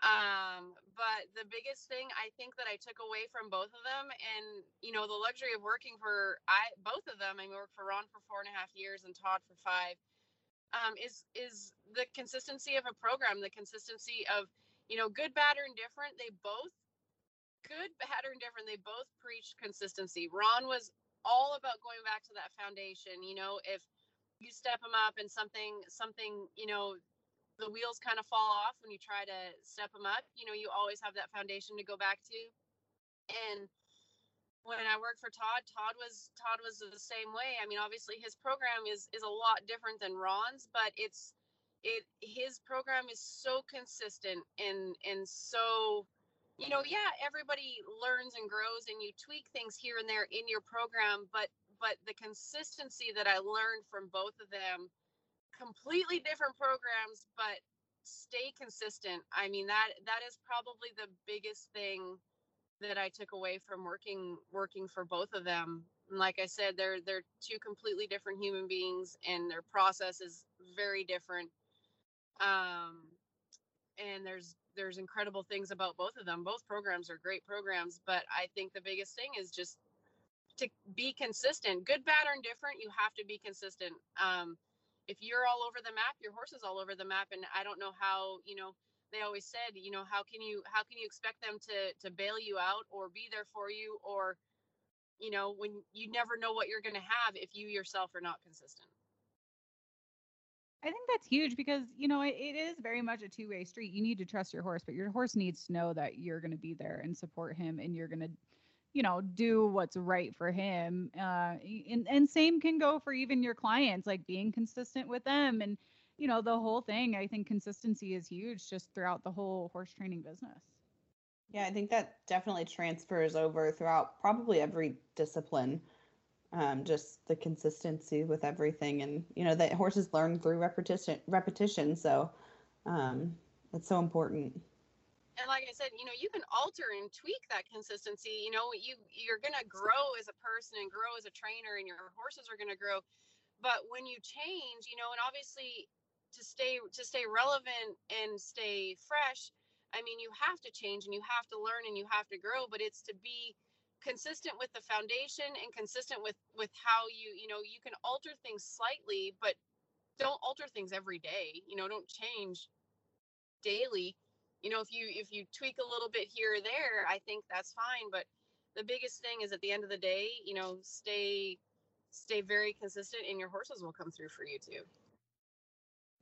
um, but the biggest thing I think that I took away from both of them, and you know, the luxury of working for I both of them. I mean, worked for Ron for four and a half years and Todd for five. Um, is is the consistency of a program, the consistency of you know, good, bad, or indifferent. They both good, bad, or indifferent. They both preached consistency. Ron was all about going back to that foundation. You know, if you step them up and something something you know the wheels kind of fall off when you try to step them up. You know, you always have that foundation to go back to. And when I worked for Todd, Todd was Todd was the same way. I mean, obviously his program is is a lot different than Ron's, but it's it his program is so consistent and and so you know, yeah, everybody learns and grows and you tweak things here and there in your program, but but the consistency that I learned from both of them completely different programs, but stay consistent. I mean that that is probably the biggest thing that I took away from working working for both of them. And like I said, they're they're two completely different human beings, and their process is very different. Um, and there's there's incredible things about both of them. Both programs are great programs, but I think the biggest thing is just to be consistent. Good, bad, or indifferent, you have to be consistent. Um, if you're all over the map, your horse is all over the map. And I don't know how, you know, they always said, you know, how can you how can you expect them to to bail you out or be there for you or you know, when you never know what you're going to have if you yourself are not consistent. I think that's huge because you know it, it is very much a two-way street. You need to trust your horse, but your horse needs to know that you're going to be there and support him, and you're going to you know do what's right for him uh and, and same can go for even your clients like being consistent with them and you know the whole thing i think consistency is huge just throughout the whole horse training business. Yeah i think that definitely transfers over throughout probably every discipline um, just the consistency with everything and you know that horses learn through repetition repetition so um, it's so important and like I said, you know, you can alter and tweak that consistency. You know, you you're gonna grow as a person and grow as a trainer, and your horses are gonna grow. But when you change, you know, and obviously to stay to stay relevant and stay fresh, I mean, you have to change and you have to learn and you have to grow. But it's to be consistent with the foundation and consistent with with how you you know you can alter things slightly but don't alter things every day you know don't change daily you know if you if you tweak a little bit here or there i think that's fine but the biggest thing is at the end of the day you know stay stay very consistent and your horses will come through for you too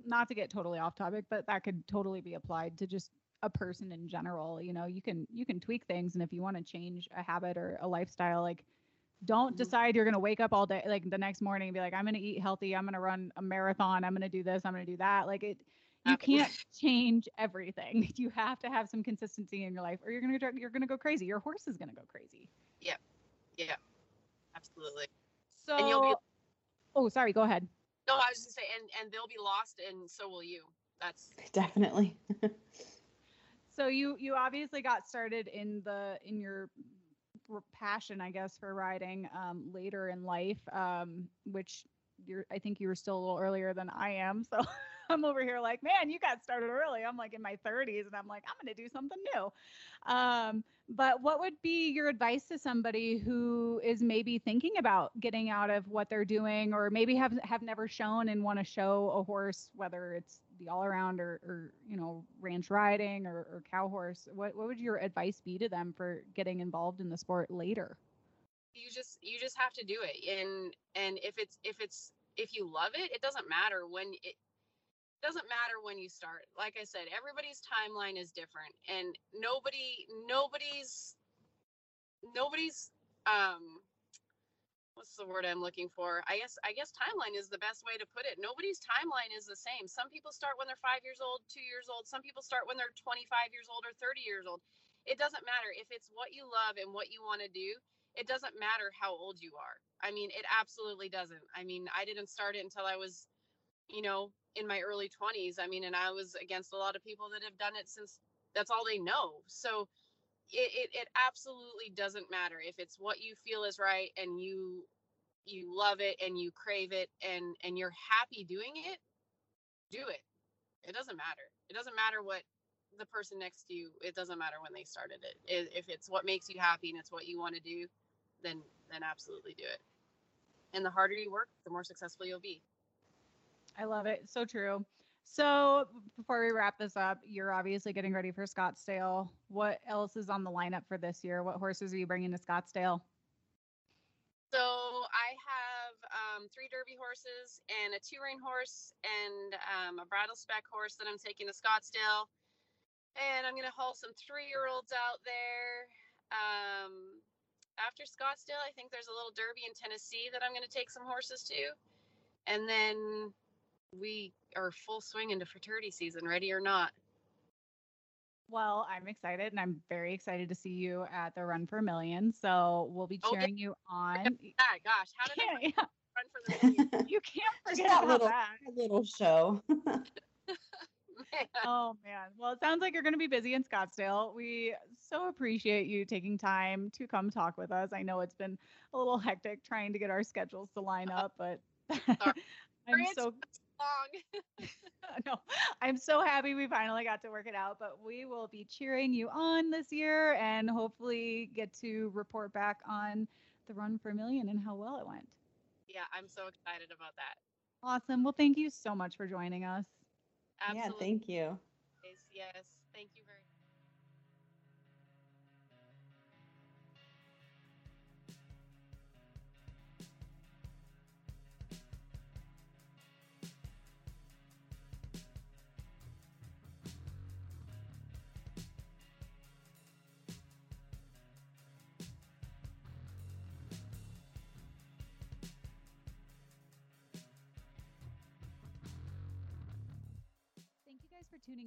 not to get totally off topic, but that could totally be applied to just a person in general. You know, you can you can tweak things and if you want to change a habit or a lifestyle, like don't Mhm. decide you're gonna wake up all day like the next morning and be like, I'm gonna eat healthy, I'm gonna run a marathon, I'm gonna do this, I'm gonna do that. Like it you can't change everything. <laughs> You have to have some consistency in your life or you're gonna dr- you're gonna go crazy. Your horse is gonna go crazy. Yeah, yeah, absolutely So And you'll be- Oh, sorry, go ahead. no i was just saying and and they'll be lost and so will you that's <laughs> Definitely. so you you obviously got started in the in your passion i guess for riding um later in life um which you're i think you were still a little earlier than i am so <laughs> i'm over here like man you got started early. I'm like in my 30s and i'm like i'm going to do something new. Um but what would be your advice to somebody who is maybe thinking about getting out of what they're doing or maybe have have never shown and want to show a horse whether it's the all around or, or you know ranch riding or, or cow horse? What, what would your advice be to them for getting involved in the sport later? You just you just have to do it and and if it's if it's if you love it it doesn't matter when it doesn't matter when you start. Like i said everybody's timeline is different and nobody nobody's nobody's um what's the word i'm looking for? I guess i guess timeline is the best way to put it. Nobody's timeline is the same. Some people start when they're five years old two years old. Some people start when they're 25 years old or 30 years old. It doesn't matter. If it's what you love and what you want to do it doesn't matter how old you are. I mean, it absolutely doesn't. I mean, I didn't start it until I was, you know, in my early 20s. I mean, and I was against a lot of people that have done it since that's all they know. So it, it, it absolutely doesn't matter if it's what you feel is right and you you love it and you crave it and and you're happy doing it do it it doesn't matter it doesn't matter what the person next to you it doesn't matter when they started it if it's what makes you happy and it's what you want to do then then absolutely do it and the harder you work the more successful you'll be i love it. So true. So before we wrap this up you're obviously getting ready for scottsdale. What else is on the lineup for this year? What horses are you bringing to scottsdale? So i have um, three derby horses and a two rein horse and um, a bridle spec horse that i'm taking to scottsdale. And i'm going to haul some three year olds out there. Um, after scottsdale i think there's a little derby in tennessee that i'm going to take some horses to. And then we are full swing into futurity season ready or not Well, I'm excited and I'm very excited to see you at the Run for a Million. So we'll be Oh, yeah. cheering you on. ah gosh how did i yeah, run for the <laughs> million you can't Just forget that about little- that. A little show. <laughs> <laughs> Oh man. Well, it sounds like you're going to be busy in Scottsdale. We so appreciate you taking time to come talk with us. I know it's been a little hectic trying to get our schedules to line up, but I'm so long <laughs> <laughs> no, I'm so happy we finally got to work it out. But we will be cheering you on this year and hopefully get to report back on the run for a million and how well it went. yeah i'm so excited about that Awesome. Well, thank you so much for joining us. yeah, thank you. yes, yes thank you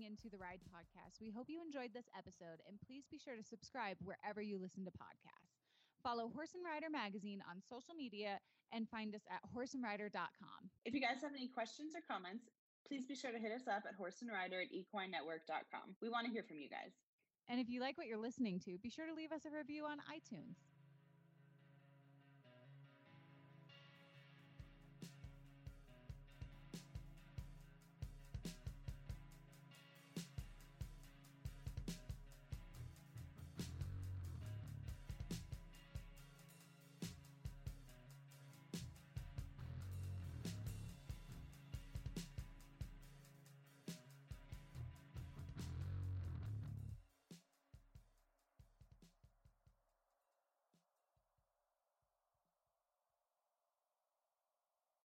guys for tuning in to the Ride Podcast. We hope you enjoyed this episode, and please be sure to subscribe wherever you listen to podcasts. Follow Horse and Rider Magazine on social media and find us at horseandrider.com. If you guys have any questions or comments, please be sure to hit us up at horse and rider at equinenetwork.com. We want to hear from you guys. And if you like what you're listening to, be sure to leave us a review on iTunes.